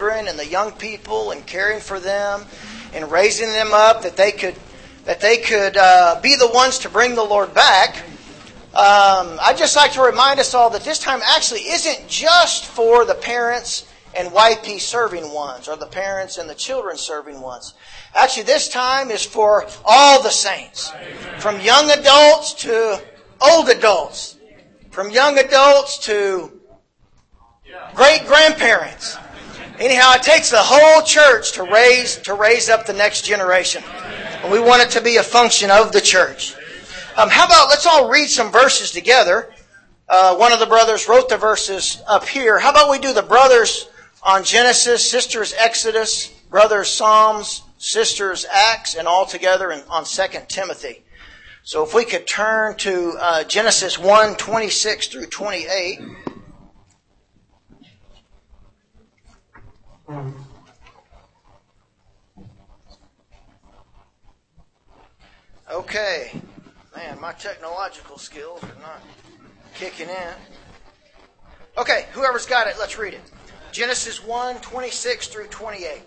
and the young people and caring for them and raising them up that they could that they could uh, be the ones to bring the Lord back. Um, I'd just like to remind us all that this time actually isn't just for the parents and YP serving ones or the parents and the children serving ones. Actually, this time is for all the saints, from young adults to old adults, from young adults to great grandparents. Anyhow, it takes the whole church to raise to raise up the next generation. And we want it to be a function of the church. Um, how about let's all read some verses together. Uh, one of the brothers wrote the verses up here. How about we do the brothers on Genesis, sisters Exodus, brothers Psalms, sisters Acts, and all together in, on Second Timothy. So if we could turn to uh, Genesis 1, 26 through 28. Okay. Man, my technological skills are not kicking in. Okay, whoever's got it, let's read it. Genesis 1 26 through 28.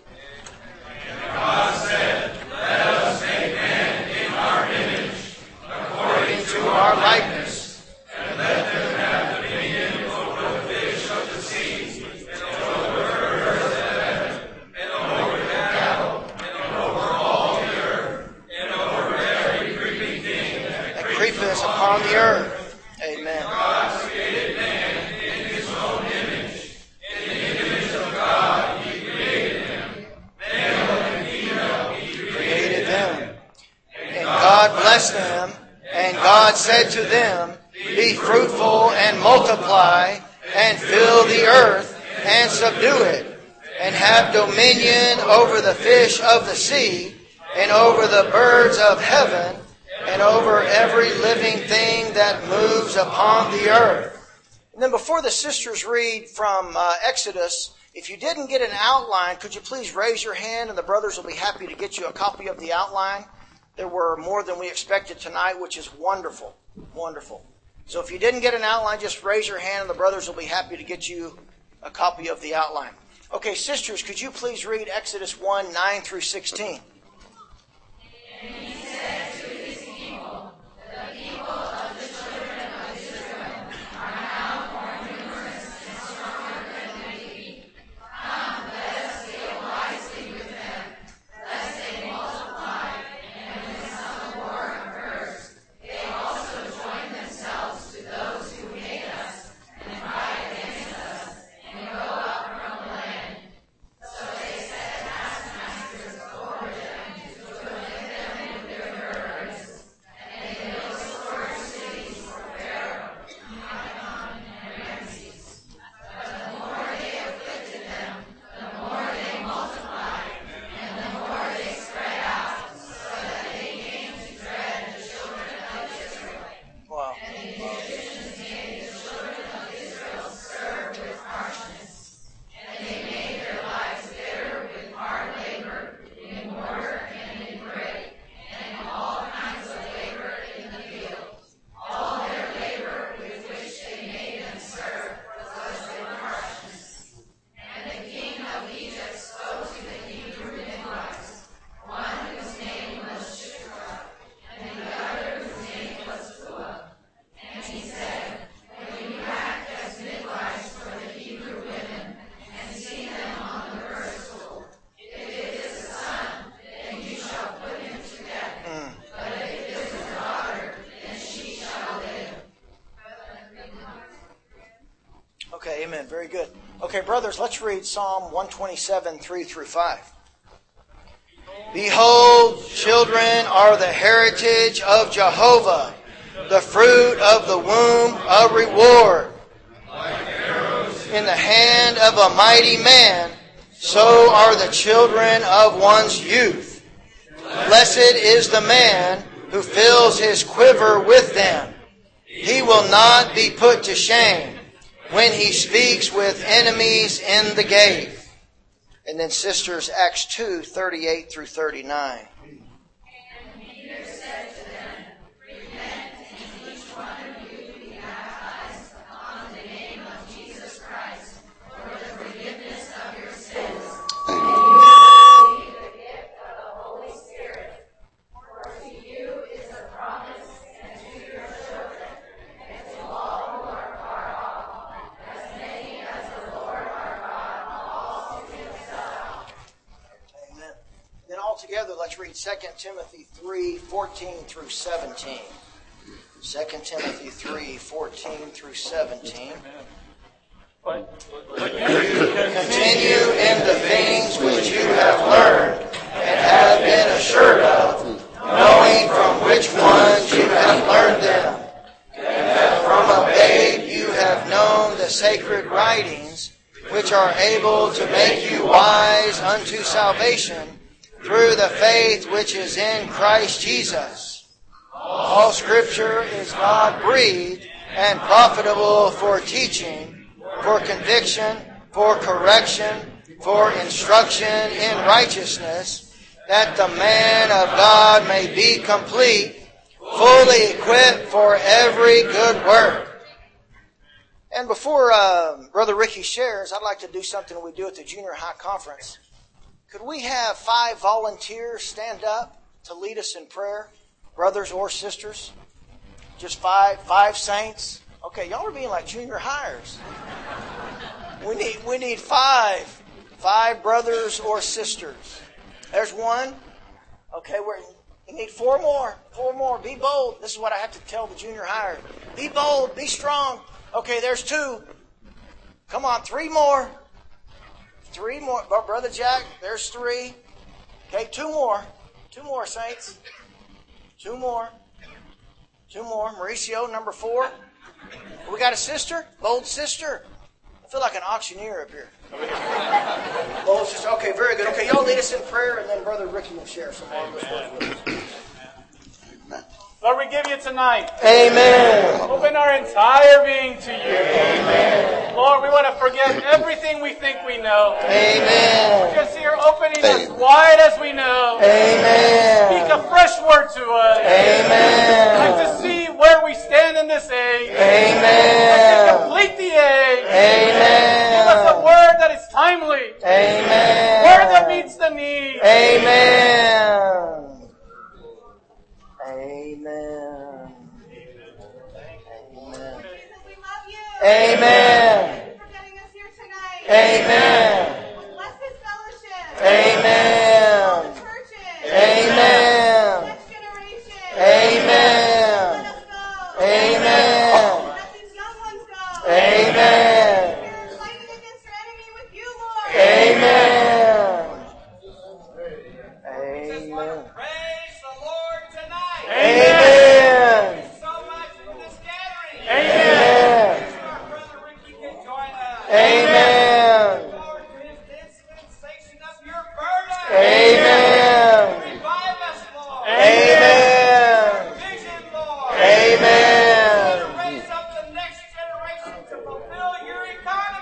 God said, Let us make man in our image, according to our likeness, and let them have dominion over the fish of the sea, and over the birds of heaven, and over the cattle, and over all the earth, and over every creeping thing that upon the earth. Amen. God created man in his own image. In the image of God he created him. Male and female he created them. And God blessed them, and God said to them, Be fruitful and multiply, and fill the earth, and subdue it, and have dominion over the fish of the sea, and over the birds of heaven, and over every living thing that moves upon the earth. And then before the sisters read from uh, Exodus, if you didn't get an outline, could you please raise your hand and the brothers will be happy to get you a copy of the outline. There were more than we expected tonight, which is wonderful. Wonderful. So if you didn't get an outline, just raise your hand and the brothers will be happy to get you a copy of the outline. Okay, sisters, could you please read Exodus 1 9 through 16? Okay, brothers, let's read Psalm 127, 3 through 5. Behold, children are the heritage of Jehovah, the fruit of the womb a reward. In the hand of a mighty man, so are the children of one's youth. Blessed is the man who fills his quiver with them. He will not be put to shame when he speaks with enemies in the gate. And then sisters, Acts 2, 38 through 39. Let's read 2 Timothy 3 14 through 17. 2 Timothy 3 14 through 17. But, Continue in the things which you have learned and have been assured of, knowing from which ones you have learned them, and that from a babe you have known the sacred writings, which are able to make you wise unto salvation through the faith which is in Christ Jesus. All scripture is God breathed and profitable for teaching for conviction, for correction, for instruction in righteousness, that the man of God may be complete, fully equipped for every good work. And before uh, Brother Ricky shares, I'd like to do something we do at the junior high conference. Could we have five volunteers stand up to lead us in prayer, brothers or sisters? Just five, five saints. Okay, y'all are being like junior hires. We need we need five, five brothers or sisters. There's one. Okay, we're you need four more. Four more. Be bold. This is what I have to tell the junior hires. Be bold. Be strong. Okay, there's two. Come on, three more. Three more. Brother Jack, there's three. Okay, two more. Two more, Saints. Two more. Two more. Mauricio, number four. We got a sister? Bold sister. I feel like an auctioneer up here. Bold sister. Okay, very good. Okay, y'all lead us in prayer, and then Brother Ricky will share some more with us. Lord, we give you tonight. Amen. Open our entire being to you. Amen. Lord, we want to forget everything we think we know. Amen. We're Just here opening as wide as we know. Amen. Speak a fresh word to us. Amen. Like to see where we stand in this age. Amen. Like to complete the age. Amen. Give us a word that is timely. Amen. Word that meets the need. Amen. Amen. Amen. For getting us here tonight. Amen. Bless this fellowship. Amen. The churches. Amen. Next generation. Amen. Let us go. Amen. Let these young ones go. Amen. We're fighting against our enemy with you, Lord. Amen. Amen. Praise the Lord tonight. Amen. So much for this gathering. Amen. Our brother Ricky can join us. Amen. Lord, for his dispensation of your burden. Amen. Revive us, Lord. Amen. Vision, Lord. Amen. To raise up the next generation to fulfill your economy.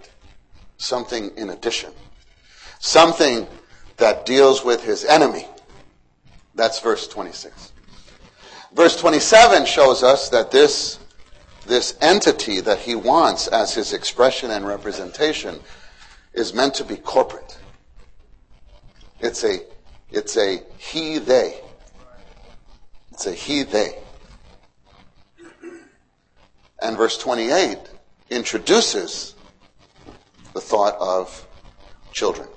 Something in addition. Something that deals with his enemy. That's verse 26. Verse 27 shows us that this, this entity that he wants as his expression and representation is meant to be corporate. It's a it's a he they. It's a he they. And verse 28 introduces the thought of children.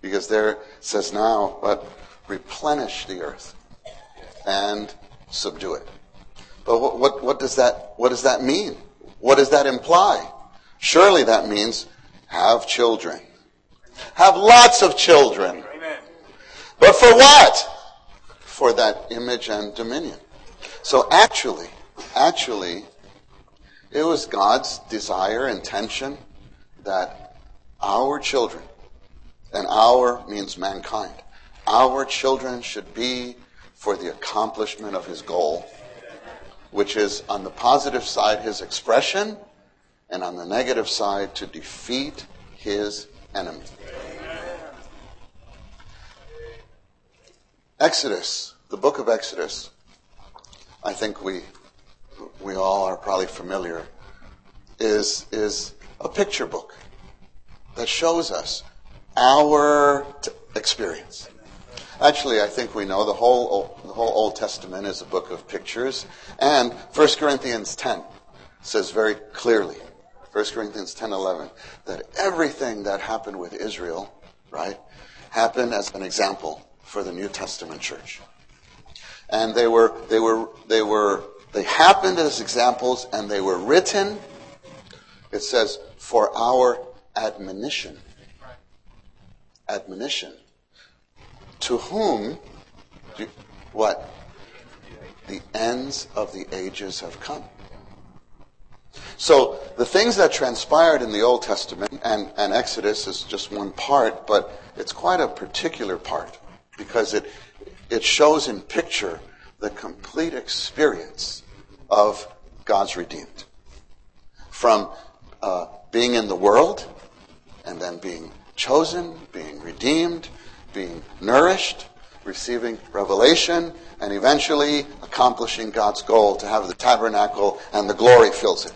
Because there it says now, but replenish the earth and subdue it. But what, what, what, does that, what does that mean? What does that imply? Surely that means have children. Have lots of children. But for what? For that image and dominion. So actually, actually, it was God's desire, intention that our children, and our means mankind, our children should be for the accomplishment of his goal, which is on the positive side his expression, and on the negative side to defeat his enemy. Exodus, the book of Exodus, I think we, we all are probably familiar, is, is a picture book that shows us our t- experience. Actually, I think we know the whole, the whole Old Testament is a book of pictures. And 1 Corinthians 10 says very clearly, 1 Corinthians 10 11, that everything that happened with Israel, right, happened as an example for the New Testament church. and they were, they were, they were, they happened as examples and they were written, it says, for our admonition. Admonition. To whom, what? The ends of the ages have come. So the things that transpired in the Old Testament, and, and Exodus is just one part, but it's quite a particular part because it, it shows in picture the complete experience of God's redeemed. From uh, being in the world, and then being chosen, being redeemed, being nourished, receiving revelation, and eventually accomplishing God's goal to have the tabernacle and the glory fills it.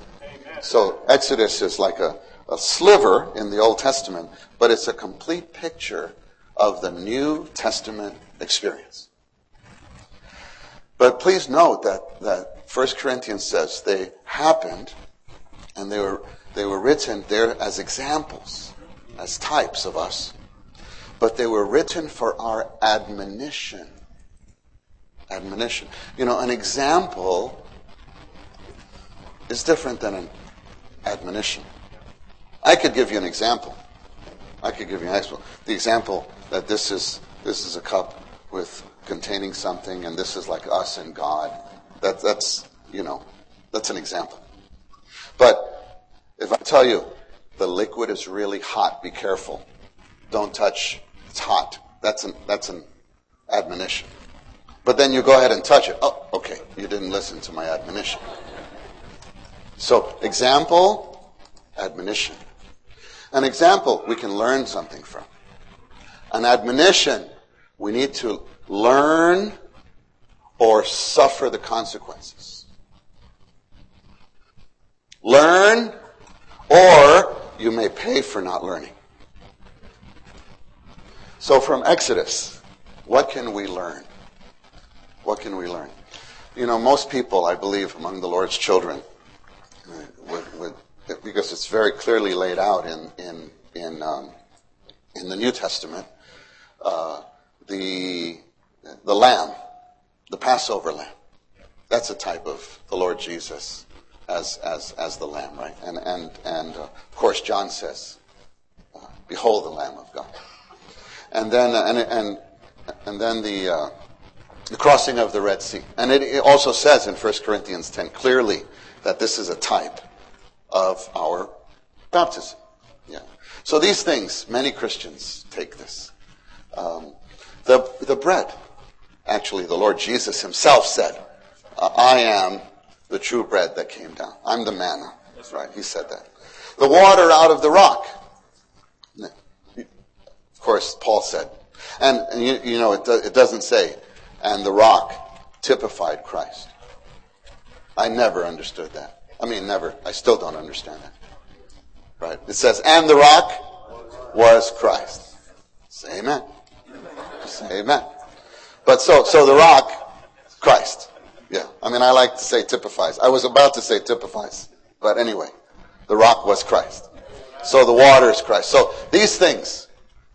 So Exodus is like a, a sliver in the Old Testament, but it's a complete picture of the New Testament experience. But please note that, that 1 Corinthians says they happened and they were, they were written there as examples, as types of us, but they were written for our admonition. Admonition. You know, an example is different than an admonition. I could give you an example. I could give you an example. The example that this is this is a cup with containing something, and this is like us and God. That that's you know that's an example. But if I tell you the liquid is really hot, be careful. Don't touch. It's hot. That's an that's an admonition. But then you go ahead and touch it. Oh, okay. You didn't listen to my admonition. So, example, admonition. An example we can learn something from. An admonition we need to learn or suffer the consequences. Learn or you may pay for not learning. So from Exodus, what can we learn? What can we learn? You know, most people, I believe, among the Lord's children, would, would, because it's very clearly laid out in in in, um, in the New Testament, uh, the the lamb, the Passover lamb. That's a type of the Lord Jesus as as as the lamb, right? And and and uh, of course, John says, uh, "Behold, the Lamb of God." And then uh, and and and then the uh, the crossing of the Red Sea. And it, it also says in 1 Corinthians 10 clearly that this is a type of our baptism. Yeah. So these things, many Christians take this. Um, the, the bread, actually, the Lord Jesus himself said, I am the true bread that came down. I'm the manna. That's right. He said that. The water out of the rock. Of course, Paul said. And, and you, you, know, it, do, it doesn't say, and the rock typified Christ. I never understood that. I mean, never. I still don't understand that. Right? It says, and the rock was Christ. Say amen. Say amen. But so, so the rock, Christ. Yeah. I mean, I like to say typifies. I was about to say typifies. But anyway, the rock was Christ. So the water is Christ. So these things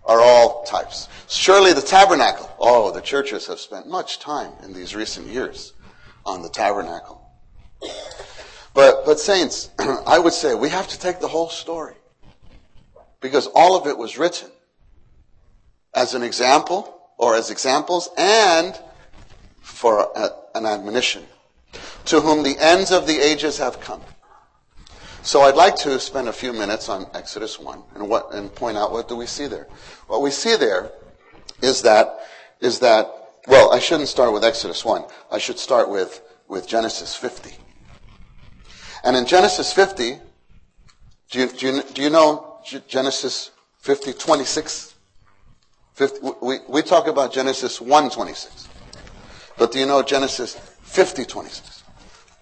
are all types. Surely the tabernacle. Oh, the churches have spent much time in these recent years on the tabernacle. But, but saints, I would say we have to take the whole story. Because all of it was written as an example or as examples and for a, an admonition to whom the ends of the ages have come. So I'd like to spend a few minutes on Exodus 1 and what, and point out what do we see there. What we see there is that, is that, well, I shouldn't start with Exodus 1. I should start with, with Genesis 50. And in Genesis 50, do you, do you, do you know Genesis 50, 26? 50, we, we talk about Genesis 1, 26. But do you know Genesis 50, 26?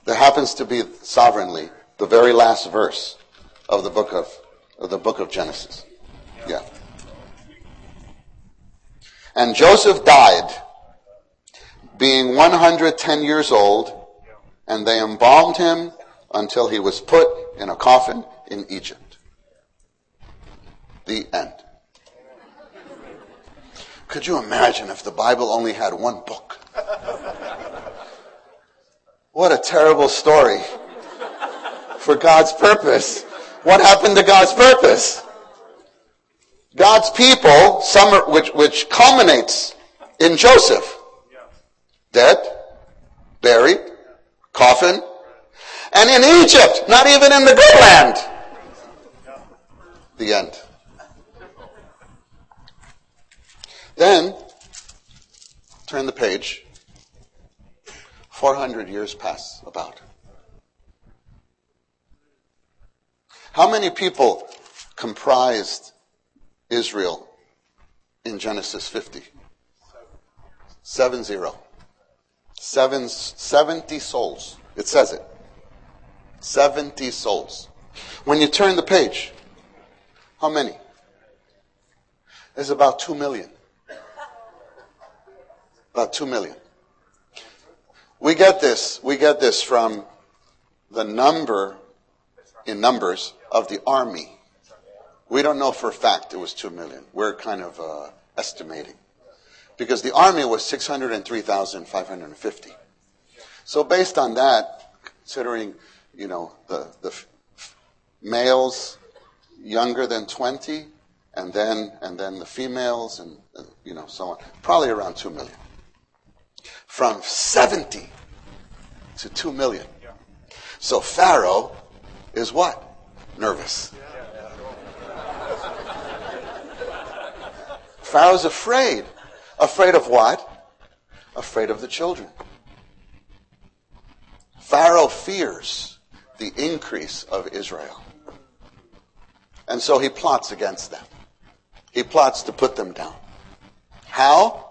There happens to be sovereignly the very last verse of the book of, of the book of Genesis. Yeah. And Joseph died, being 110 years old, and they embalmed him until he was put in a coffin in Egypt. The end. Could you imagine if the Bible only had one book? What a terrible story for God's purpose. What happened to God's purpose? God's people, which, which culminates in Joseph. Dead, buried, coffin, and in Egypt, not even in the good land. The end. Then, turn the page. 400 years pass about. How many people comprised Israel in Genesis 50? Seven zero. Seven, 70 souls. It says it. 70 souls. When you turn the page, how many? There's about 2 million. About 2 million. We get this, we get this from the number in numbers of the army. We don't know for a fact it was 2 million. We're kind of uh, estimating. Because the army was 603,550. So based on that, considering, you know, the, the f- males younger than 20, and then, and then the females, and, uh, you know, so on, probably around 2 million. From 70 to 2 million. So Pharaoh is what? Nervous. Pharaoh's afraid. Afraid of what? Afraid of the children. Pharaoh fears the increase of Israel. And so he plots against them. He plots to put them down. How?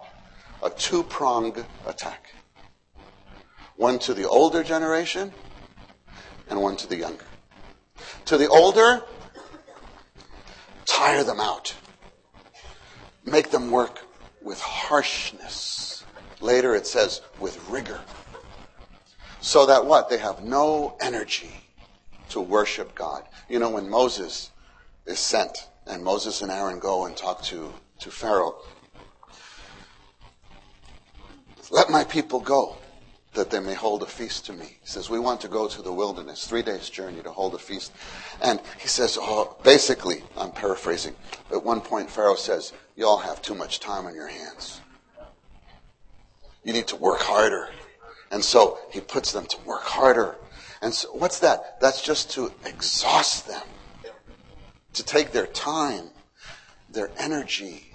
A two pronged attack one to the older generation and one to the younger. To the older, tire them out, make them work with harshness. Later it says with rigor. So that what? They have no energy to worship God. You know, when Moses is sent and Moses and Aaron go and talk to, to Pharaoh, let my people go that they may hold a feast to me. He says, We want to go to the wilderness, three days' journey to hold a feast. And he says, Oh, basically, I'm paraphrasing. At one point, Pharaoh says, You all have too much time on your hands. You need to work harder. And so he puts them to work harder. And so, what's that? That's just to exhaust them, to take their time, their energy.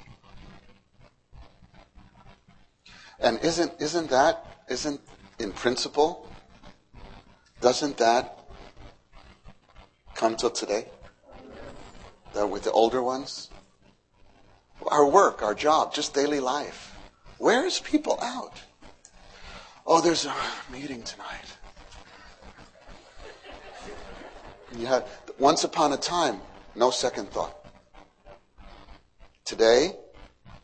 And isn't, isn't that, isn't in principle, doesn't that come till today? That with the older ones? Our work, our job, just daily life. Where is people out? Oh, there's a meeting tonight. You had once upon a time, no second thought. Today,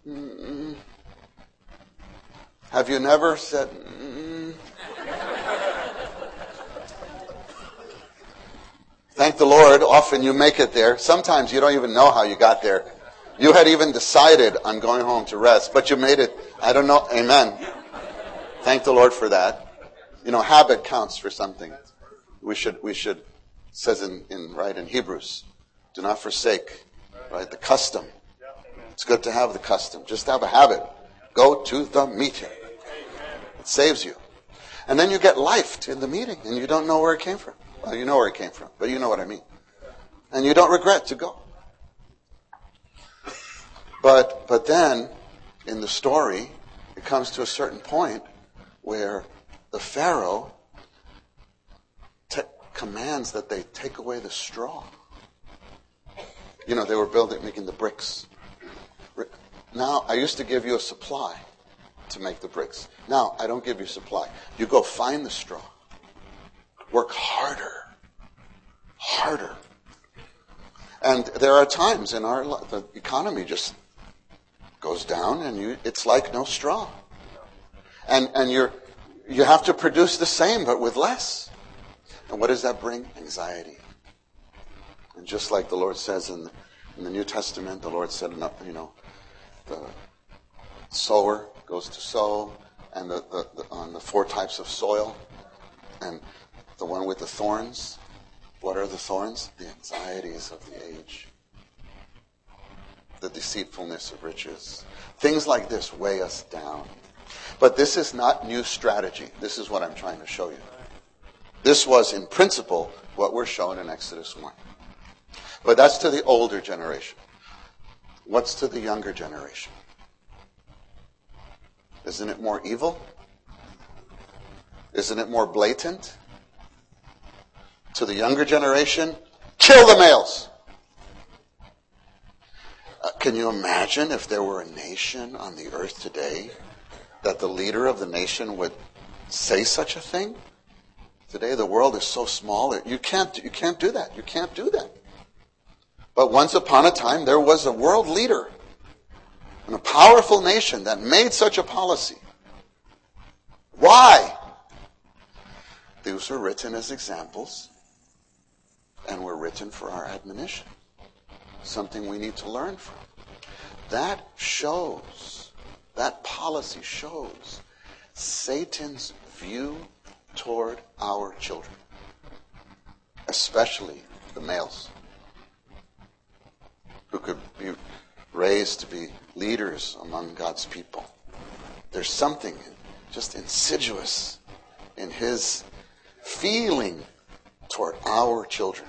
mm, have you never said, mm, Thank the Lord, often you make it there. Sometimes you don't even know how you got there. You had even decided on going home to rest, but you made it. I don't know. Amen. Thank the Lord for that. You know, habit counts for something. We should, we should, says in, in, right, in Hebrews, do not forsake, right, the custom. It's good to have the custom. Just have a habit. Go to the meeting. It saves you. And then you get lifed in the meeting and you don't know where it came from. Well, you know where it came from, but you know what I mean. And you don't regret to go. But, but then, in the story, it comes to a certain point where the Pharaoh te- commands that they take away the straw. You know, they were building, making the bricks. Now, I used to give you a supply to make the bricks. Now, I don't give you supply. You go find the straw. Work harder. Harder. And there are times in our life, the economy just goes down and you, it's like no straw. And, and you're, you have to produce the same, but with less. And what does that bring? Anxiety. And just like the Lord says in the, in the New Testament, the Lord said, you know, the sower goes to sow, and the, the, the, on the four types of soil, and the one with the thorns. What are the thorns? The anxieties of the age, the deceitfulness of riches. Things like this weigh us down. But this is not new strategy. This is what I'm trying to show you. This was, in principle, what we're shown in Exodus 1. But that's to the older generation. What's to the younger generation? Isn't it more evil? Isn't it more blatant? To the younger generation, kill the males. Uh, can you imagine if there were a nation on the earth today that the leader of the nation would say such a thing? Today the world is so small you can't you can't do that. You can't do that. But once upon a time there was a world leader and a powerful nation that made such a policy. Why? These were written as examples and were written for our admonition. Something we need to learn from. That shows, that policy shows Satan's view toward our children, especially the males who could be raised to be leaders among God's people. There's something just insidious in his feeling toward our children.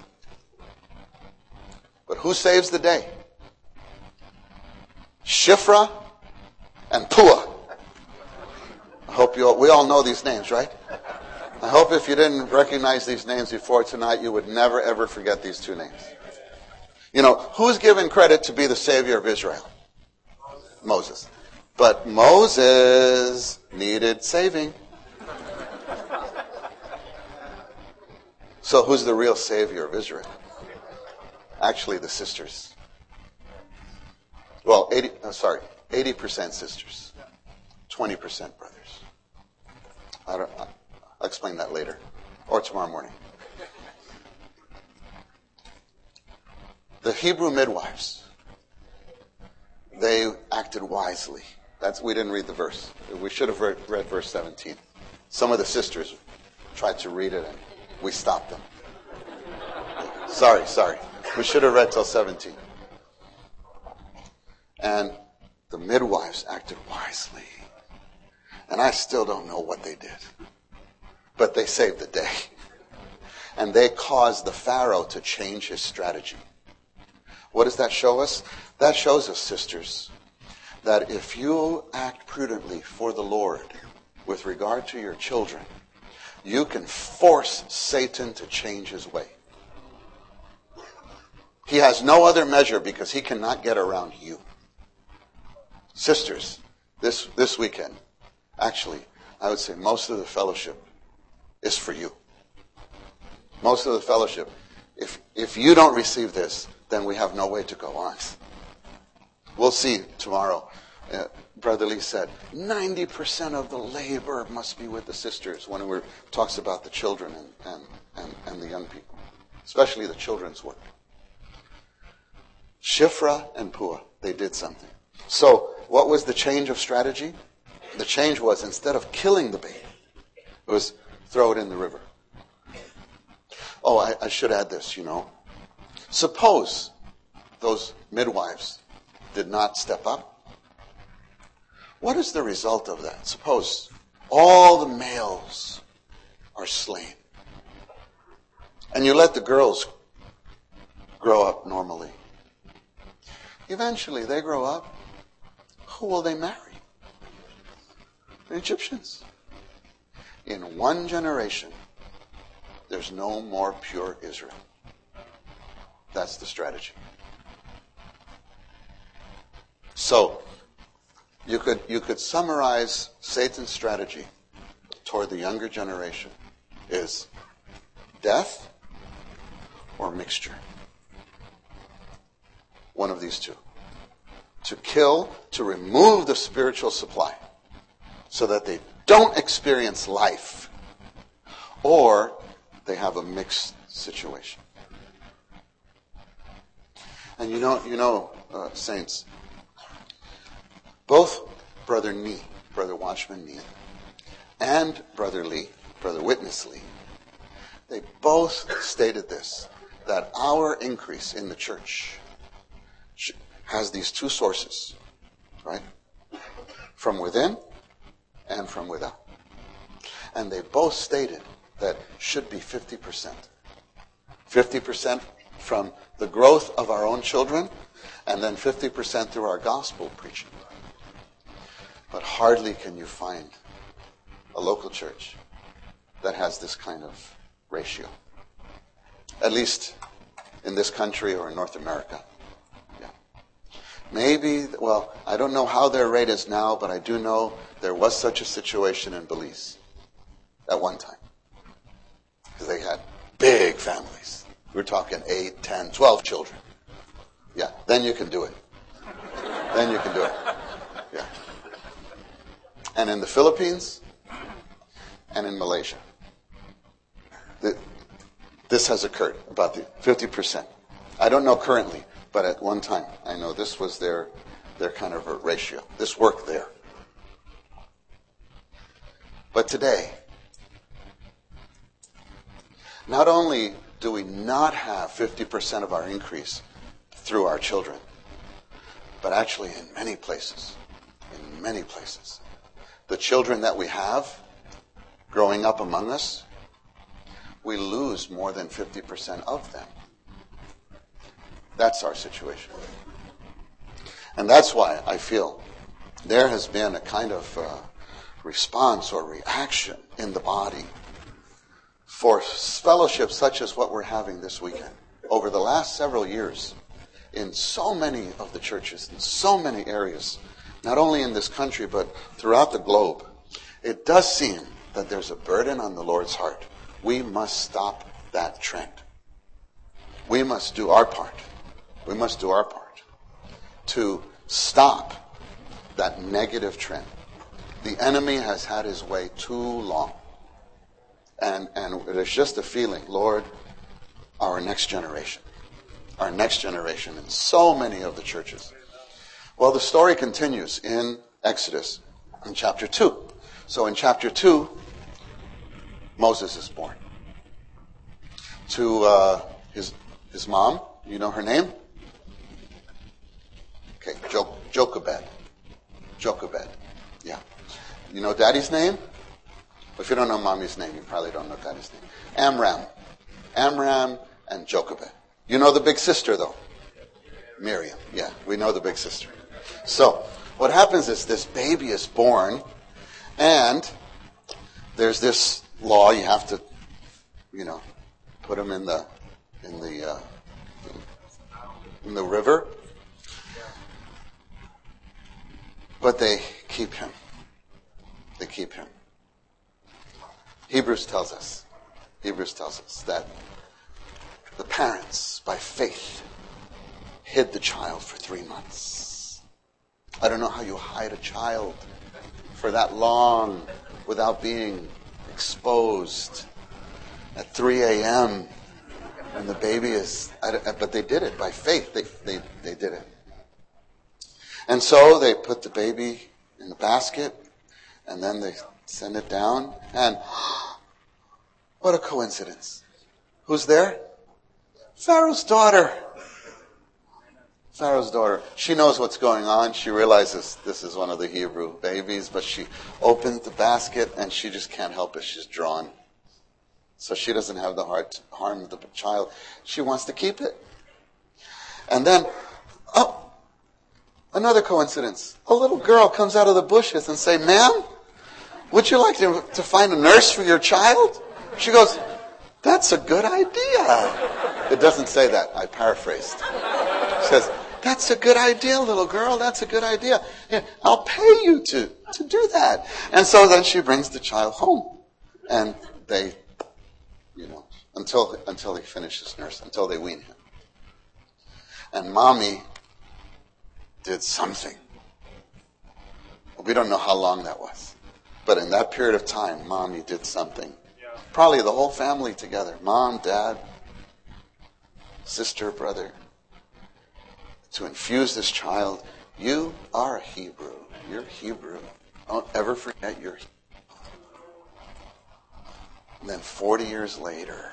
But who saves the day? Shiphrah and Puah. I hope you all, we all know these names, right? I hope if you didn't recognize these names before tonight, you would never ever forget these two names. You know, who's given credit to be the savior of Israel? Moses. But Moses needed saving. So who's the real savior of Israel? Actually, the sisters. Well, 80, uh, sorry, 80% sisters, 20% brothers. I don't, I'll explain that later or tomorrow morning. The Hebrew midwives, they acted wisely. That's, we didn't read the verse. We should have read, read verse 17. Some of the sisters tried to read it and we stopped them. Sorry, sorry. We should have read till 17. And the midwives acted wisely. And I still don't know what they did. But they saved the day. And they caused the Pharaoh to change his strategy. What does that show us? That shows us, sisters, that if you act prudently for the Lord with regard to your children, you can force Satan to change his way. He has no other measure because he cannot get around you. Sisters, this, this weekend, actually, I would say most of the fellowship is for you. Most of the fellowship. If, if you don't receive this, then we have no way to go on. We'll see tomorrow. Uh, Brother Lee said 90% of the labor must be with the sisters when he talks about the children and, and, and, and the young people, especially the children's work. Shiphrah and Puah, they did something. So, what was the change of strategy? The change was instead of killing the baby, it was throw it in the river. Oh, I, I should add this, you know. Suppose those midwives did not step up. What is the result of that? Suppose all the males are slain. And you let the girls grow up normally. Eventually, they grow up. Who will they marry? The Egyptians. In one generation, there's no more pure Israel. That's the strategy. So, you could, you could summarize Satan's strategy toward the younger generation is death or mixture. One of these two. To kill, to remove the spiritual supply so that they don't experience life or they have a mixed situation. And you know, you know, uh, saints, both Brother Nee, Brother Watchman Nee, and Brother Lee Brother Witness Lee, they both stated this that our increase in the church has these two sources, right? From within and from without. And they both stated that should be 50%. 50% from the growth of our own children, and then 50% through our gospel preaching. But hardly can you find a local church that has this kind of ratio. At least in this country or in North America. Yeah. Maybe, well, I don't know how their rate is now, but I do know there was such a situation in Belize at one time. Because they had big families. We're talking 8, 10, 12 children. Yeah, then you can do it. Then you can do it. Yeah. And in the Philippines and in Malaysia. The, this has occurred, about the 50%. I don't know currently, but at one time, I know this was their, their kind of a ratio. This worked there. But today, not only do we not have 50% of our increase through our children, but actually in many places, in many places, the children that we have growing up among us, we lose more than 50% of them. That's our situation. And that's why I feel there has been a kind of uh, response or reaction in the body for fellowships such as what we're having this weekend. Over the last several years, in so many of the churches, in so many areas, not only in this country, but throughout the globe, it does seem that there's a burden on the Lord's heart. We must stop that trend. We must do our part. We must do our part to stop that negative trend. The enemy has had his way too long. And, and there's just a feeling, Lord, our next generation, our next generation in so many of the churches. Well, the story continues in Exodus in chapter 2. So in chapter 2, Moses is born. To uh, his, his mom, you know her name? Okay, jo- Jochebed. Jochebed. Yeah. You know daddy's name? If you don't know mommy's name, you probably don't know daddy's name. Amram. Amram and Jochebed. You know the big sister, though? Miriam. Yeah, we know the big sister. So, what happens is this baby is born, and there's this law you have to, you know, put him in the in the uh, in the river, but they keep him. They keep him. Hebrews tells us, Hebrews tells us that the parents, by faith, hid the child for three months. I don't know how you hide a child for that long without being exposed at 3 a.m. when the baby is. But they did it by faith. They, they, they did it. And so they put the baby in the basket and then they send it down. And what a coincidence. Who's there? Pharaoh's daughter. Pharaoh's daughter. She knows what's going on. She realizes this is one of the Hebrew babies, but she opens the basket and she just can't help it. She's drawn. So she doesn't have the heart to harm the child. She wants to keep it. And then, oh, another coincidence. A little girl comes out of the bushes and say, ma'am, would you like to, to find a nurse for your child? She goes, that's a good idea. It doesn't say that. I paraphrased. She says, that's a good idea, little girl. That's a good idea. I'll pay you to, to do that. And so then she brings the child home. And they, you know, until, until he finishes nurse, until they wean him. And mommy did something. We don't know how long that was. But in that period of time, mommy did something. Probably the whole family together mom, dad, sister, brother to infuse this child. You are a Hebrew. You're Hebrew. Don't ever forget you're And then 40 years later,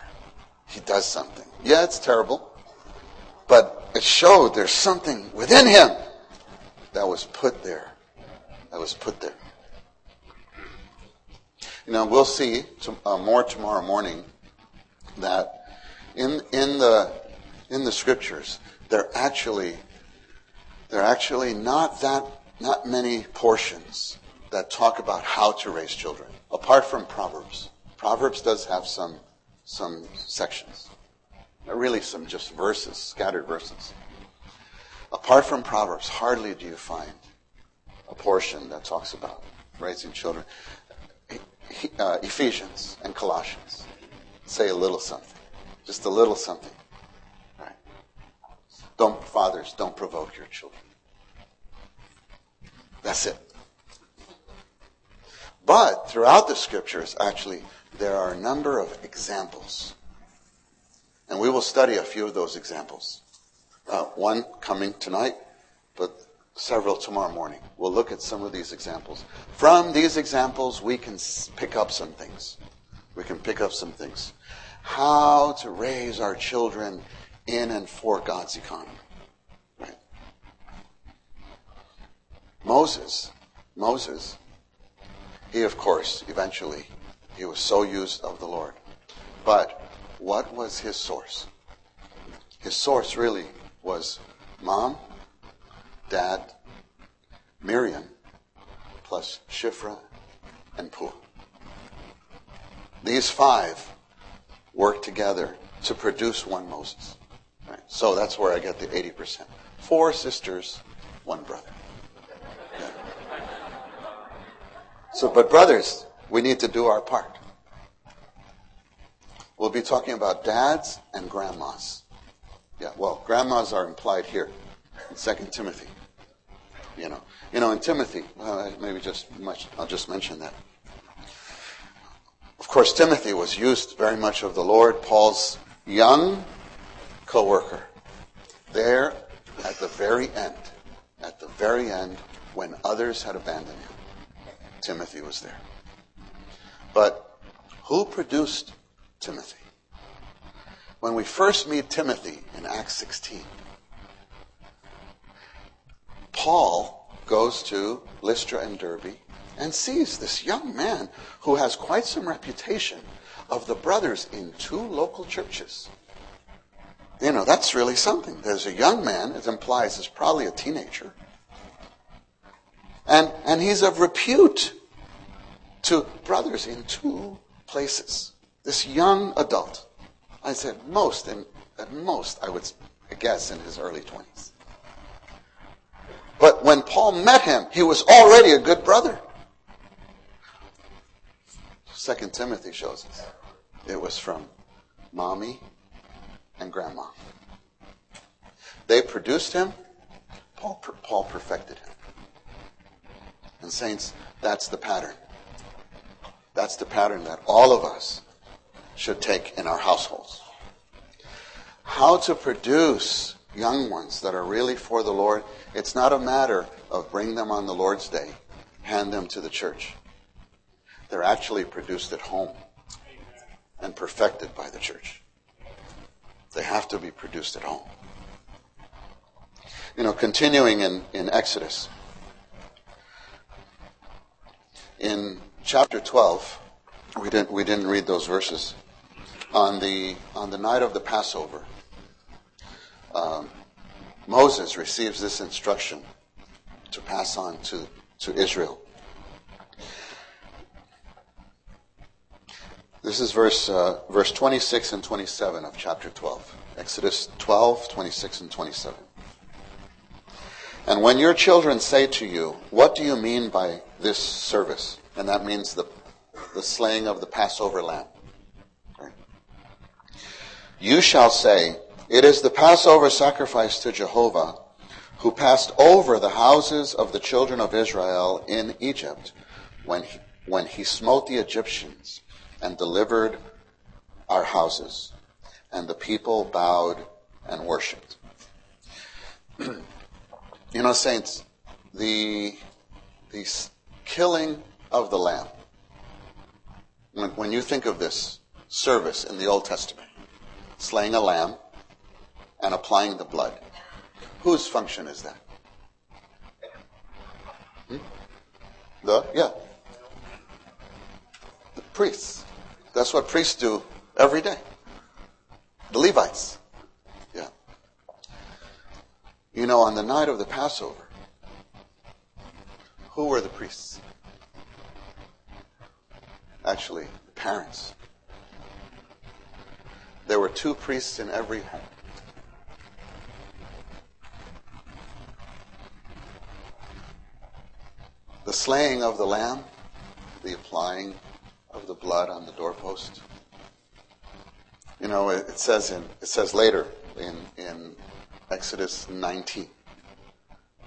he does something. Yeah, it's terrible. But it showed there's something within him that was put there. That was put there. You know, we'll see to, uh, more tomorrow morning that in in the in the scriptures there actually there are actually not that not many portions that talk about how to raise children apart from proverbs. Proverbs does have some some sections. Really some just verses scattered verses. Apart from proverbs hardly do you find a portion that talks about raising children uh, ephesians and colossians. Say a little something. Just a little something. Right. Don't fathers don't provoke your children. That's it. But throughout the scriptures actually there are a number of examples. And we will study a few of those examples. Uh, one coming tonight but several tomorrow morning we'll look at some of these examples from these examples we can pick up some things we can pick up some things how to raise our children in and for God's economy. Right? Moses, Moses, he of course, eventually, he was so used of the Lord. But what was his source? His source really was mom, dad, Miriam, plus Shiphrah and Puah. These five work together to produce one Moses. Right? So that's where I get the 80%. Four sisters, one brother. Yeah. So, but brothers, we need to do our part. We'll be talking about dads and grandmas. Yeah, well, grandmas are implied here in Second Timothy. You know, you know, in Timothy, maybe just much, I'll just mention that. Of course, Timothy was used very much of the Lord, Paul's young co worker. There at the very end, at the very end, when others had abandoned him, Timothy was there. But who produced Timothy? When we first meet Timothy in Acts 16, Paul goes to Lystra and Derbe and sees this young man who has quite some reputation of the brothers in two local churches. You know, that's really something. There's a young man, it implies is probably a teenager. And, and he's of repute to brothers in two places. This young adult, I said most, at most, I would guess in his early 20s. But when Paul met him, he was already a good brother. Second Timothy shows us. It was from mommy and grandma. They produced him. Paul, Paul perfected him. And saints, that's the pattern. That's the pattern that all of us should take in our households. How to produce young ones that are really for the Lord. It's not a matter of bring them on the Lord's day, hand them to the church. They're actually produced at home and perfected by the church. They have to be produced at home. You know, continuing in, in Exodus, in chapter 12, we didn't, we didn't read those verses. On the, on the night of the Passover, um, Moses receives this instruction to pass on to, to Israel. This is verse, uh, verse 26 and 27 of chapter 12. Exodus 12, 26 and 27. And when your children say to you, What do you mean by this service? And that means the, the slaying of the Passover lamb. You shall say, It is the Passover sacrifice to Jehovah, who passed over the houses of the children of Israel in Egypt when he, when he smote the Egyptians and delivered our houses. And the people bowed and worshiped. you know, saints, the, the killing of the lamb, when, when you think of this, service in the Old Testament slaying a lamb and applying the blood. Whose function is that? Hmm? The, yeah. The priests. That's what priests do every day. The Levites. Yeah. You know, on the night of the Passover, who were the priests? Actually, the parents. There were two priests in every home. The slaying of the lamb, the applying of the blood on the doorpost. You know, it, says in it says later in in Exodus 19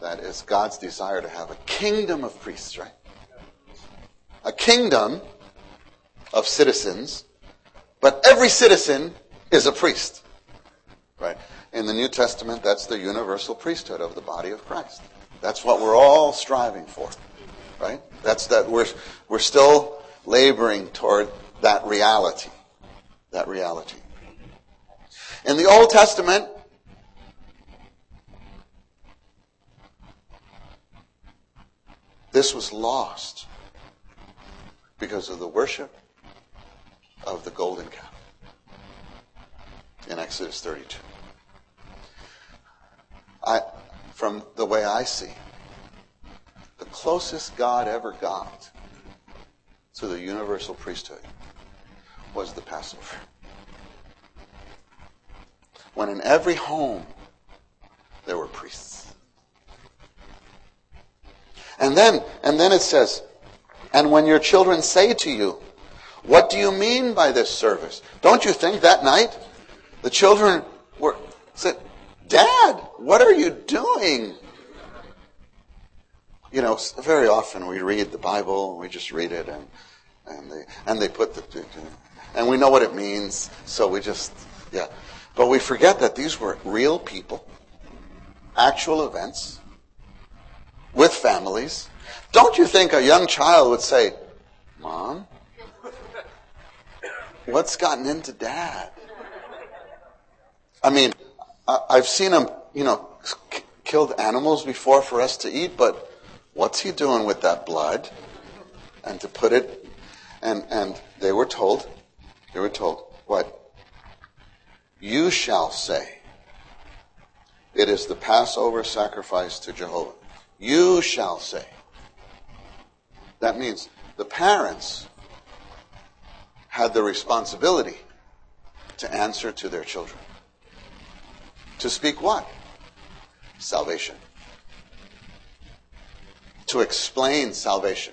that it's God's desire to have a kingdom of priests, right? A kingdom of citizens, but every citizen is a priest. Right? In the New Testament, that's the universal priesthood of the body of Christ. That's what we're all striving for. Right? That's that we're we're still laboring toward that reality. That reality. In the Old Testament, this was lost because of the worship of the golden calf in Exodus 32. I, from the way I see, closest God ever got to the universal priesthood was the Passover. When in every home there were priests. And then, and then it says, and when your children say to you, what do you mean by this service? Don't you think that night the children were said, Dad, what are you doing? You know, very often we read the Bible we just read it and and they and they put the and we know what it means, so we just yeah. But we forget that these were real people, actual events, with families. Don't you think a young child would say, Mom, what's gotten into dad? I mean, I've seen him, you know, killed animals before for us to eat, but what's he doing with that blood? And to put it, and, and they were told, they were told, what? You shall say, it is the Passover sacrifice to Jehovah. You shall say. That means the parents had the responsibility to answer to their children. To speak what? Salvation. To explain salvation.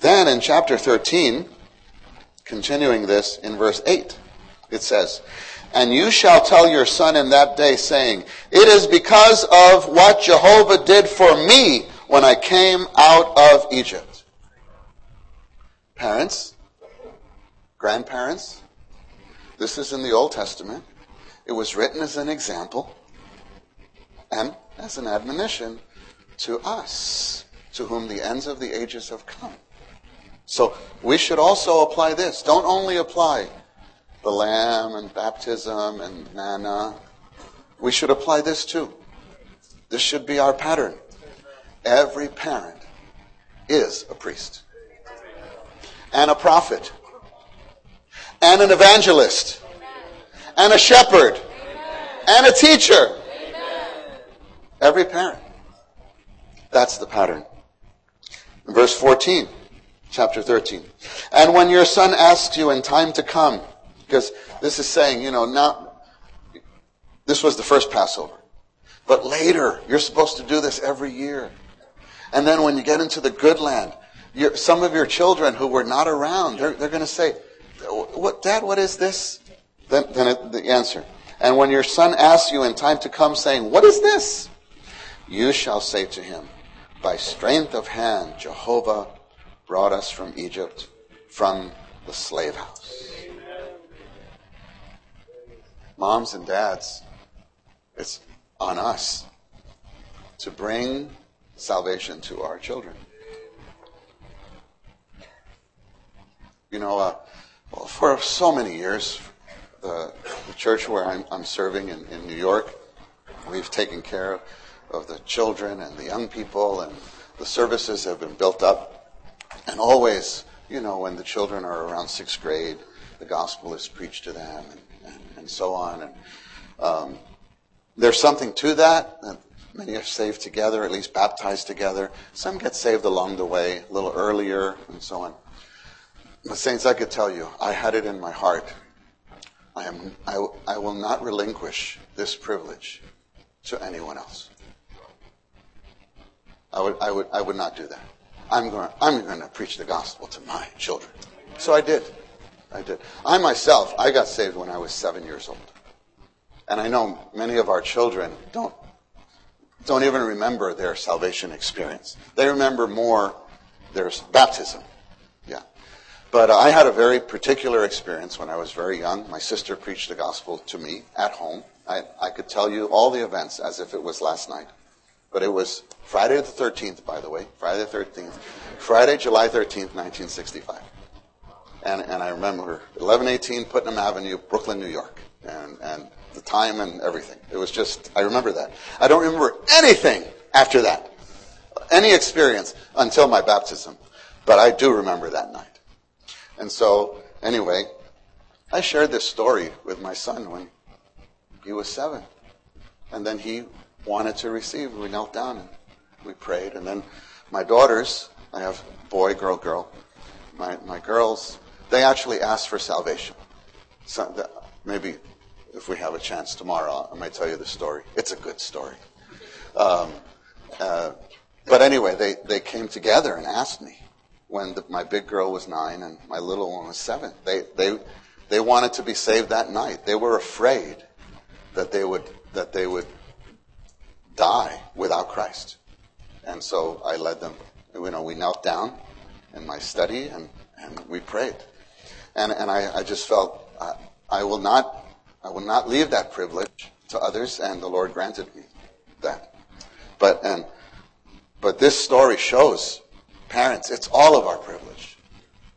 Then in chapter 13, continuing this in verse 8, it says, And you shall tell your son in that day, saying, It is because of what Jehovah did for me when I came out of Egypt. Parents, grandparents, this is in the Old Testament. It was written as an example and as an admonition to us, to whom the ends of the ages have come. So we should also apply this. Don't only apply the lamb and baptism and manna. We should apply this too. This should be our pattern. Every parent is a priest and a prophet and an evangelist and a shepherd and a teacher. Every parent. That's the pattern. Verse 14, chapter 13. And when your son asks you in time to come, because this is saying, you know, not, this was the first Passover. But later, you're supposed to do this every year. And then when you get into the good land, some of your children who were not around, they're, they're going to say, what, Dad, what is this? Then, then it, the answer. And when your son asks you in time to come, saying, What is this? You shall say to him, By strength of hand, Jehovah brought us from Egypt, from the slave house. Moms and dads, it's on us to bring salvation to our children. You know, uh, Well, for so many years, the, the church where I'm, I'm serving in, in New York, we've taken care of, of the children and the young people, and the services have been built up. And always, you know, when the children are around sixth grade, the gospel is preached to them, and, and, and so on. And um, there's something to that. Many are saved together, at least baptized together. Some get saved along the way, a little earlier, and so on. But saints, I could tell you, I had it in my heart. I am, I, I will not relinquish this privilege to anyone else. I would, I would, I would not do that. I'm going, I'm going to preach the gospel to my children. So I did. I did. I myself, I got saved when I was seven years old. And I know many of our children don't, don't even remember their salvation experience. They remember more their baptism. Yeah. But I had a very particular experience when I was very young. My sister preached the gospel to me at home. I, I could tell you all the events as if it was last night. But it was Friday the 13th, by the way. Friday the 13th. Friday, July 13th, 1965. And, and I remember 1118 Putnam Avenue, Brooklyn, New York. And, and the time and everything. It was just, I remember that. I don't remember anything after that. Any experience until my baptism. But I do remember that night. And so, anyway, I shared this story with my son when he was seven. And then he wanted to receive. We knelt down and we prayed. And then my daughters, I have boy, girl, girl. My, my girls, they actually asked for salvation. So the, maybe if we have a chance tomorrow, I might tell you the story. It's a good story. Um, uh, but anyway, they, they came together and asked me when the, my big girl was nine and my little one was seven. They, they, they wanted to be saved that night. They were afraid that they would, that they would die without Christ. And so I led them, you know, we knelt down in my study and, and we prayed. And, and I, I just felt, I, I will not, I will not leave that privilege to others and the Lord granted me that. But, and, but this story shows parents, it's all of our privilege.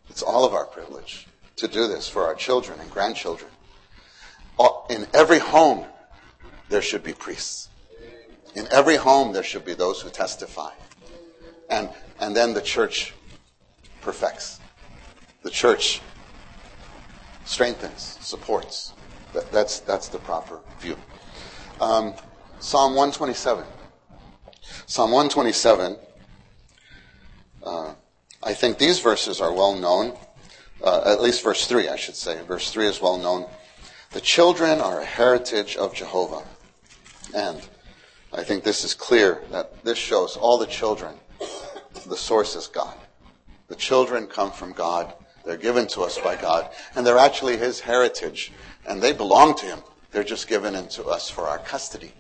It's all of our privilege to do this for our children and grandchildren. Uh, in every home, there should be priests. In every home, there should be those who testify. And, and then the church perfects. The church strengthens, supports. That, that's, that's the proper view. Um, Psalm 127. Psalm 127. Uh, I think these verses are well known. Uh, at least verse 3, I should say. Verse 3 is well known. The children are a heritage of Jehovah. And I think this is clear that this shows all the children, the source is God. The children come from God. They're given to us by God. And they're actually His heritage. And they belong to Him. They're just given into us for our custody.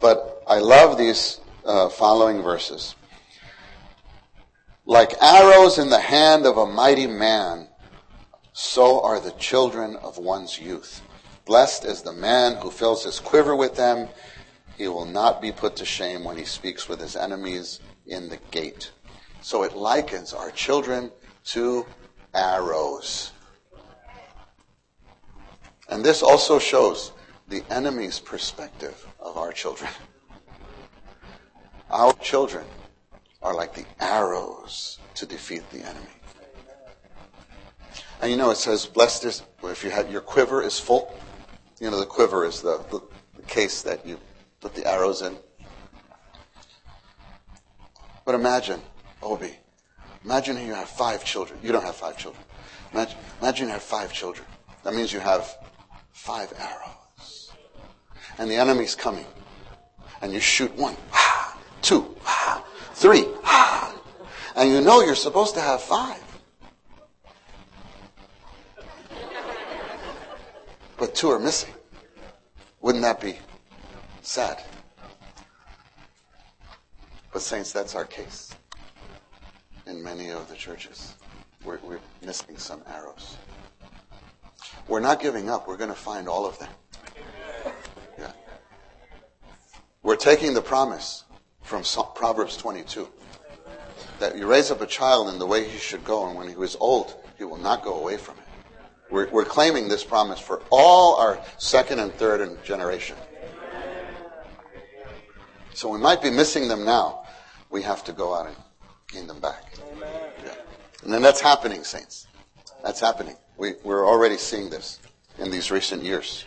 But I love these uh, following verses. Like arrows in the hand of a mighty man, so are the children of one's youth. Blessed is the man who fills his quiver with them. He will not be put to shame when he speaks with his enemies in the gate. So it likens our children to arrows. And this also shows the enemy's perspective of our children. Our children are like the arrows to defeat the enemy. And you know, it says, blessed is, if you have, your quiver is full. You know, the quiver is the, the, the case that you put the arrows in. But imagine, Obi, imagine you have five children. You don't have five children. Imagine, imagine you have five children. That means you have five arrows. And the enemy's coming. And you shoot one, two, three, and you know you're supposed to have five. But two are missing. Wouldn't that be sad? But, Saints, that's our case in many of the churches. We're, we're missing some arrows. We're not giving up. We're going to find all of them. Yeah. We're taking the promise from Proverbs 22 that you raise up a child in the way he should go, and when he is old, he will not go away from it. We're, we're claiming this promise for all our second and third generation. So we might be missing them now. We have to go out and gain them back. Yeah. And then that's happening, saints. That's happening. We, we're already seeing this in these recent years.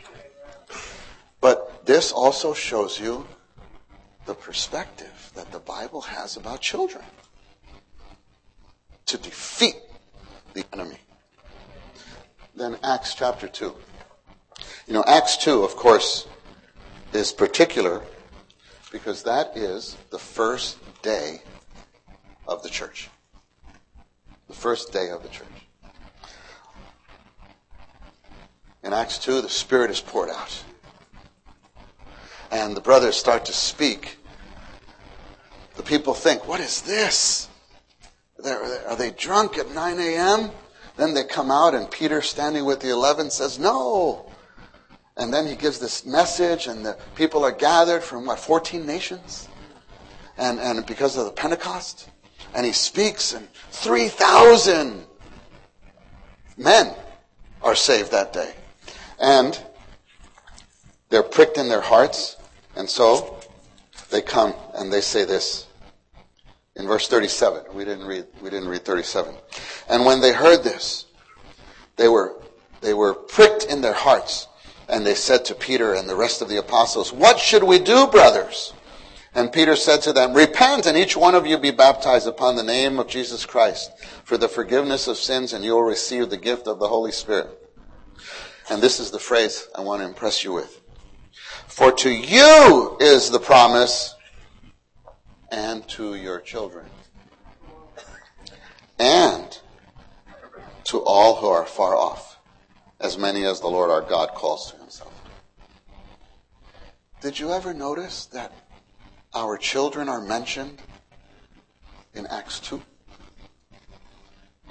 But this also shows you the perspective that the Bible has about children to defeat the enemy. Then Acts chapter 2. You know, Acts 2, of course, is particular because that is the first day of the church. The first day of the church. In Acts 2, the Spirit is poured out. And the brothers start to speak. The people think, what is this? Are they drunk at 9 a.m.? Then they come out, and Peter, standing with the eleven, says, No. And then he gives this message, and the people are gathered from, what, 14 nations? And, and because of the Pentecost. And he speaks, and 3,000 men are saved that day. And they're pricked in their hearts, and so they come and they say this in verse 37. We didn't read, we didn't read 37. And when they heard this, they were, they were pricked in their hearts and they said to Peter and the rest of the apostles, what should we do, brothers? And Peter said to them, repent and each one of you be baptized upon the name of Jesus Christ for the forgiveness of sins and you will receive the gift of the Holy Spirit. And this is the phrase I want to impress you with. For to you is the promise and to your children, and to all who are far off, as many as the Lord our God calls to himself. Did you ever notice that our children are mentioned in Acts 2?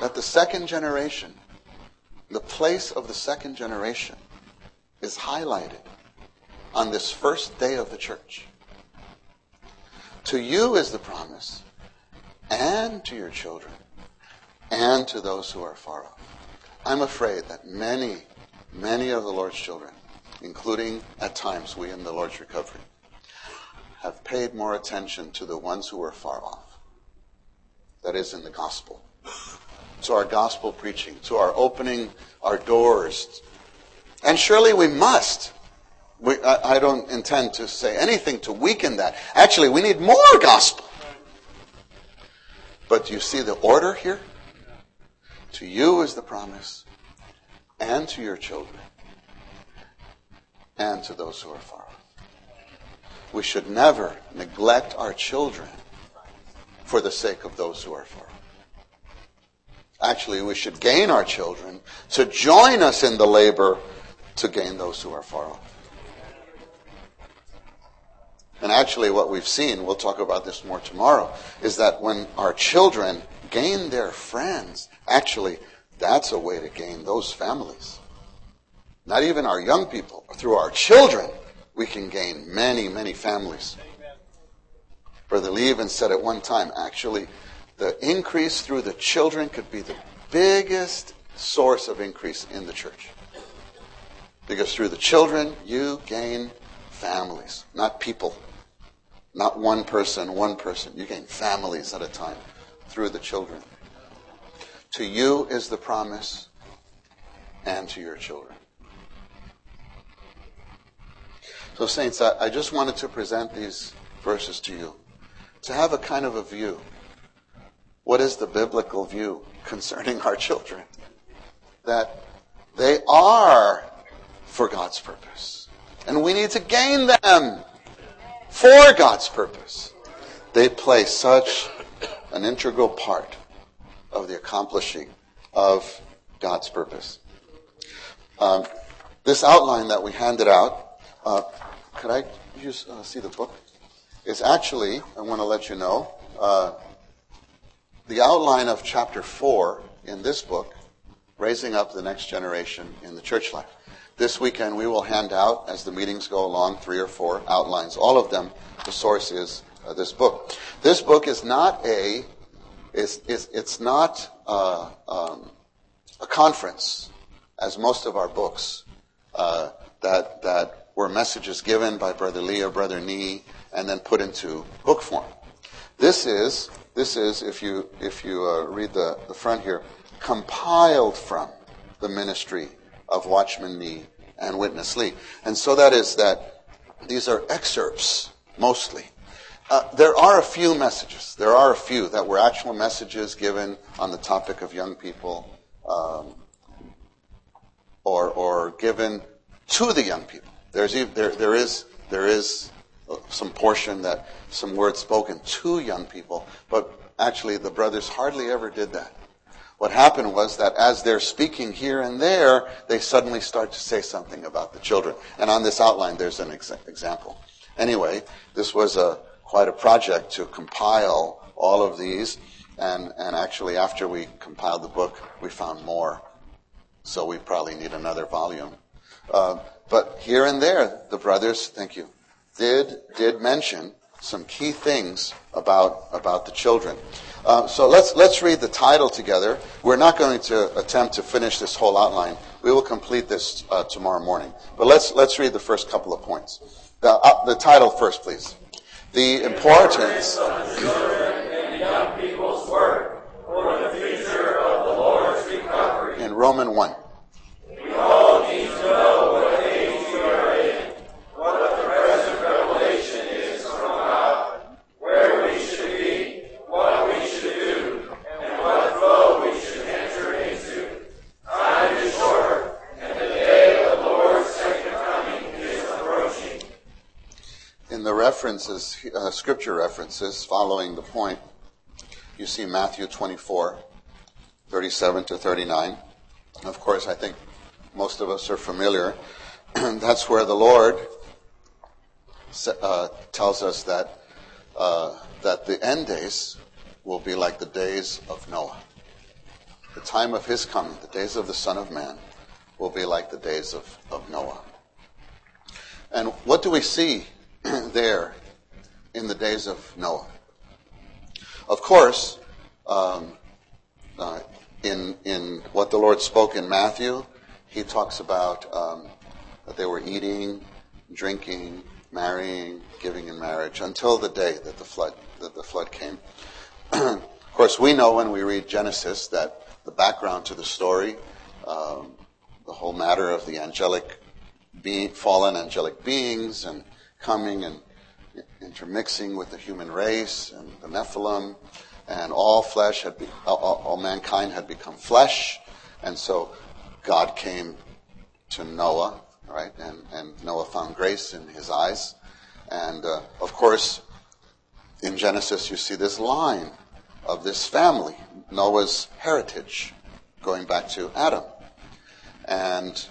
That the second generation, the place of the second generation, is highlighted on this first day of the church. To you is the promise, and to your children, and to those who are far off. I'm afraid that many, many of the Lord's children, including at times we in the Lord's recovery, have paid more attention to the ones who are far off. That is in the gospel. To our gospel preaching, to our opening our doors. And surely we must we, I, I don't intend to say anything to weaken that. Actually, we need more gospel. But do you see the order here? To you is the promise, and to your children, and to those who are far off. We should never neglect our children for the sake of those who are far off. Actually, we should gain our children to join us in the labor to gain those who are far off. And actually, what we've seen, we'll talk about this more tomorrow, is that when our children gain their friends, actually, that's a way to gain those families. Not even our young people, through our children, we can gain many, many families. Brother Lee even said at one time, actually, the increase through the children could be the biggest source of increase in the church. Because through the children, you gain families, not people. Not one person, one person. You gain families at a time through the children. To you is the promise, and to your children. So, Saints, I, I just wanted to present these verses to you to have a kind of a view. What is the biblical view concerning our children? That they are for God's purpose. And we need to gain them for God's purpose. They play such an integral part of the accomplishing of God's purpose. Um, this outline that we handed out, uh, could I use, uh, see the book? Is actually, I want to let you know, uh, the outline of chapter 4 in this book, Raising Up the Next Generation in the Church Life. This weekend we will hand out, as the meetings go along, three or four outlines. All of them, the source is uh, this book. This book is not a, is, it's not uh, um, a conference as most of our books, uh, that, that were messages given by Brother Lee or Brother Nee and then put into book form. This is, this is if you, if you uh, read the, the front here, compiled from the ministry of Watchman Nee and Witness Lee. And so that is that these are excerpts, mostly. Uh, there are a few messages. There are a few that were actual messages given on the topic of young people, um, or or given to the young people. There's there there is there is some portion that some words spoken to young people, but actually the brothers hardly ever did that. What happened was that as they're speaking here and there, they suddenly start to say something about the children. And on this outline, there's an ex- example. Anyway, this was a quite a project to compile all of these, and and actually after we compiled the book, we found more. So we probably need another volume. Uh, but here and there, the brothers, thank you, did did mention some key things about about the children. Uh, so let's let's read the title together. We're not going to attempt to finish this whole outline. We will complete this uh, tomorrow morning. But let's let's read the first couple of points. The, uh, the title first, please the importance in Roman 1. References, uh, scripture references following the point, you see Matthew 24, 37 to 39. Of course, I think most of us are familiar. That's where the Lord uh, tells us that uh, that the end days will be like the days of Noah. The time of his coming, the days of the Son of Man, will be like the days of, of Noah. And what do we see there in the days of Noah? Of course, um, uh, in in what the Lord spoke in Matthew, He talks about um, that they were eating, drinking, marrying, giving in marriage until the day that the flood that the flood came. of course, we know when we read Genesis that the background to the story, um, the whole matter of the angelic, be, fallen angelic beings, and coming and intermixing with the human race and the Nephilim, and all flesh had be, all, all mankind had become flesh, and so God came to Noah, right, and, and Noah found grace in his eyes, and uh, of course, in Genesis you see this line of this family, Noah's heritage, going back to Adam, and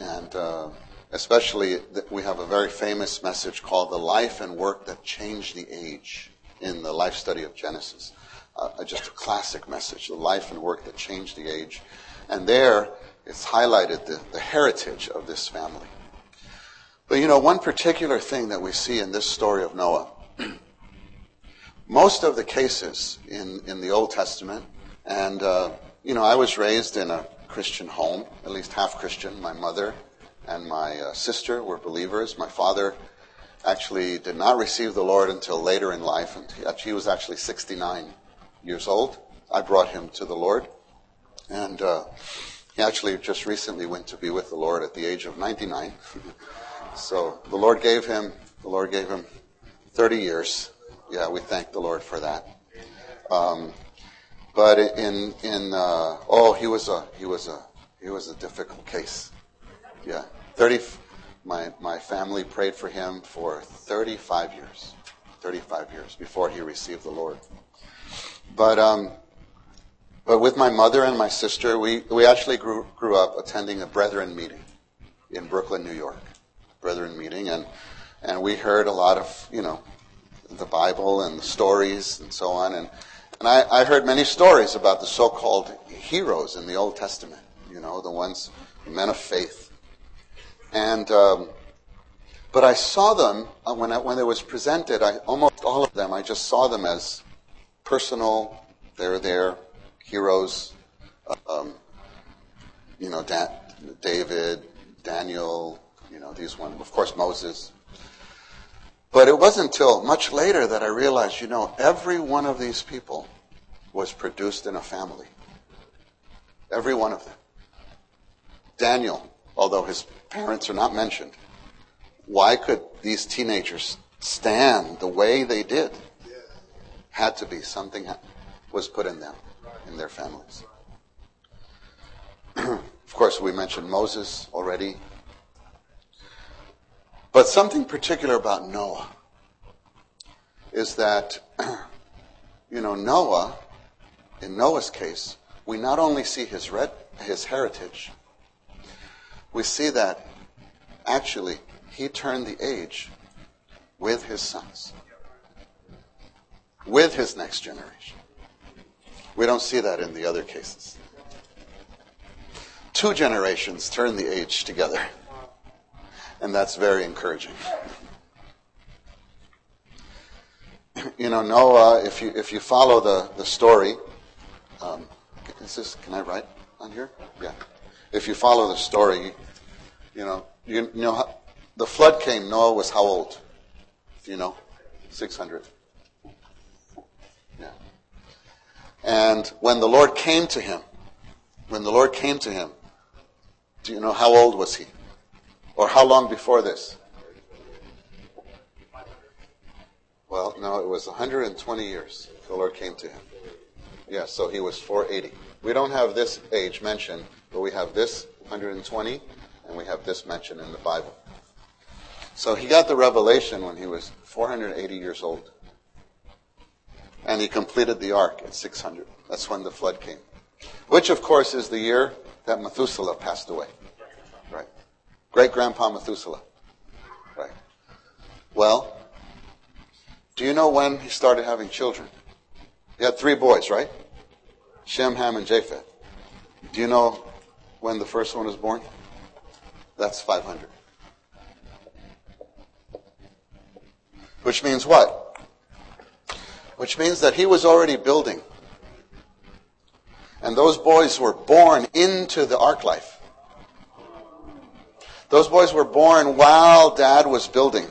and uh, especially we have a very famous message called the life and work that changed the age in the life study of genesis. Uh, just a classic message the life and work that changed the age. And there it's highlighted the, the heritage of this family. But you know one particular thing that we see in this story of noah most of the cases in, in the old testament and uh, you know i was raised in a christian home at least half christian my mother and my uh, sister were believers. My father actually did not receive the Lord until later in life, and he, was actually 69 years old. I brought him to the Lord, and uh, he actually just recently went to be with the Lord at the age of 99. so the Lord gave him, the Lord gave him 30 years. Yeah, we thank the Lord for that. Um, but in in uh, oh, he was a he was a he was a difficult case. Yeah. 30, my, my family prayed for him for 35 years. 35 years before he received the Lord. But, um, but with my mother and my sister, we, we actually grew, grew up attending a brethren meeting in Brooklyn, New York. Brethren meeting. And, and we heard a lot of, you know, the Bible and the stories and so on. And, and I, I heard many stories about the so-called heroes in the Old Testament. You know, the ones, men of faith and um, but I saw them uh, when I, when it was presented. I almost all of them. I just saw them as personal. They're there, heroes. Um, you know, da- David, Daniel, you know, these ones, of course, Moses. But it wasn't until much later that I realized, you know, every one of these people was produced in a family. Every one of them. Daniel, although his parents are not mentioned, why could these teenagers stand the way they did? Had to be something was put in them, in their families. of course, we mentioned Moses already. But something particular about Noah is that, you know, Noah, in Noah's case, we not only see his, red, his heritage, we see that actually he turned the age with his sons, with his next generation. We don't see that in the other cases. Two generations turn the age together, and that's very encouraging. You know, Noah, if you, if you follow the, the story, um, is this, can I write on here? Yeah. If you follow the story, you know, you, know, the flood came, Noah was how old? Do you know? 600. Yeah. And when the Lord came to him, when the Lord came to him, do you know how old was he? Or how long before this? Well, no, it was 120 years the Lord came to him. Yeah, so he was 480. We don't have this age mentioned, but we have this 120, and we have this mentioned in the Bible. So he got the revelation when he was 480 years old. And he completed the ark at 600. That's when the flood came. Which, of course, is the year that Methuselah passed away. Right. Great grandpa Methuselah. Right. Well, do you know when he started having children? He had three boys, right? Shem, Ham, and Japheth. Do you know when the first one was born? That's 500. Which means what? Which means that he was already building. And those boys were born into the ark life. Those boys were born while dad was building.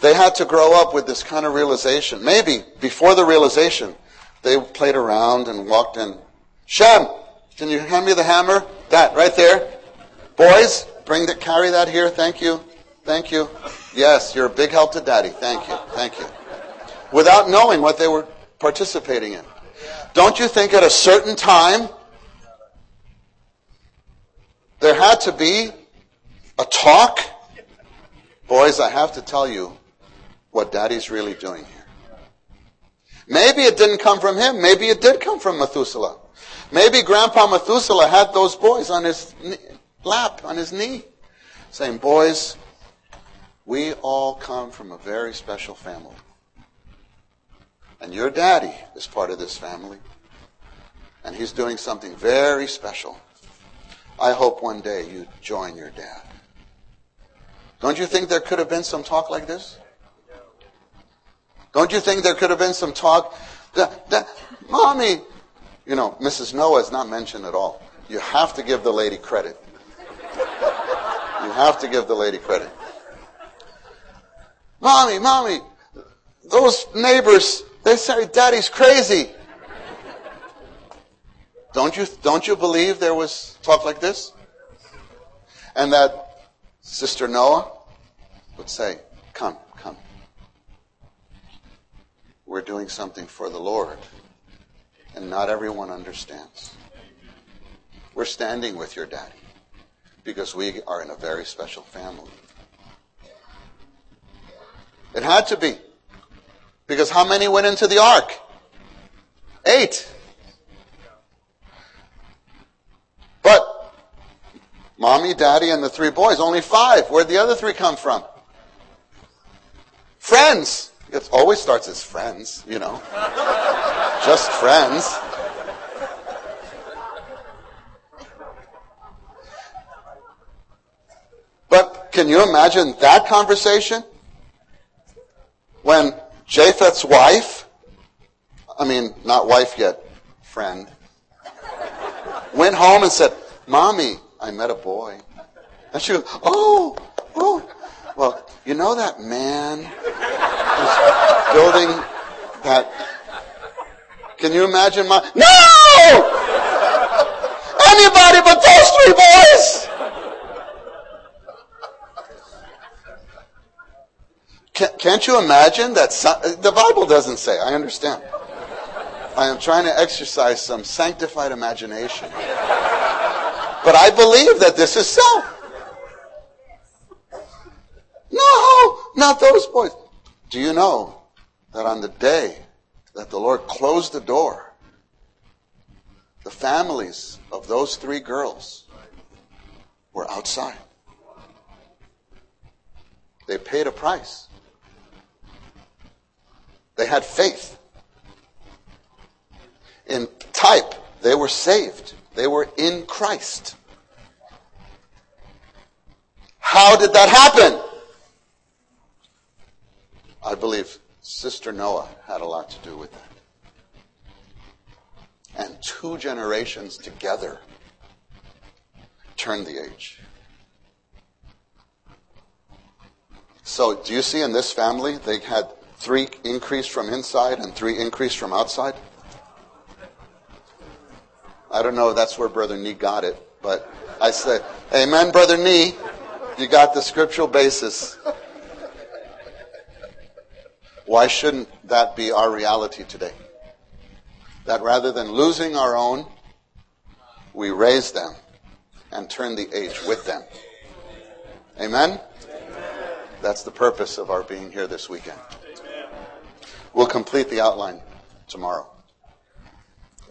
They had to grow up with this kind of realization. Maybe before the realization, they played around and walked in. Shem, can you hand me the hammer? That right there. Boys, bring that, carry that here. Thank you. Thank you. Yes, you're a big help to daddy. Thank you. Thank you. Without knowing what they were participating in. Don't you think at a certain time there had to be a talk? Boys, I have to tell you what daddy's really doing here. Maybe it didn't come from him. Maybe it did come from Methuselah. Maybe Grandpa Methuselah had those boys on his lap, on his knee, saying, Boys, we all come from a very special family. And your daddy is part of this family. And he's doing something very special. I hope one day you join your dad. Don't you think there could have been some talk like this? Don't you think there could have been some talk? That, that, Mommy, you know, Mrs. Noah is not mentioned at all. You have to give the lady credit. You have to give the lady credit. Mommy, Mommy, those neighbors, they say Daddy's crazy. Don't you, don't you believe there was talk like this? And that Sister Noah would say, Come, come. We're doing something for the Lord. And not everyone understands. We're standing with your daddy because we are in a very special family. It had to be. Because how many went into the ark? Eight. But mommy, daddy, and the three boys, only five. Where'd the other three come from? Friends. It always starts as friends, you know. Just friends. But can you imagine that conversation? When Japheth's wife, I mean, not wife yet, friend, went home and said, Mommy, I met a boy. And she goes, Oh, oh. Well, you know that man who's building that. Can you imagine my. No! Anybody but those three boys! Can, can't you imagine that? Some, the Bible doesn't say, I understand. I am trying to exercise some sanctified imagination. But I believe that this is so. No, not those boys. Do you know that on the day that the Lord closed the door, the families of those three girls were outside? They paid a price. They had faith. In type, they were saved. They were in Christ. How did that happen? I believe Sister Noah had a lot to do with that. And two generations together turned the age. So, do you see in this family, they had three increased from inside and three increased from outside? I don't know that's where Brother Nee got it, but I say, Amen, Brother Nee. You got the scriptural basis. Why shouldn't that be our reality today? That rather than losing our own, we raise them and turn the age with them. Amen? That's the purpose of our being here this weekend. We'll complete the outline tomorrow.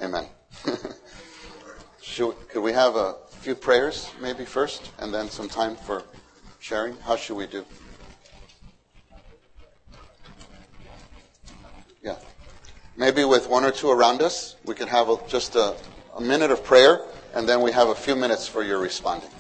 Amen. Should, could we have a few prayers maybe first and then some time for sharing? How should we do? Yeah. Maybe with one or two around us, we can have a, just a, a minute of prayer and then we have a few minutes for your responding.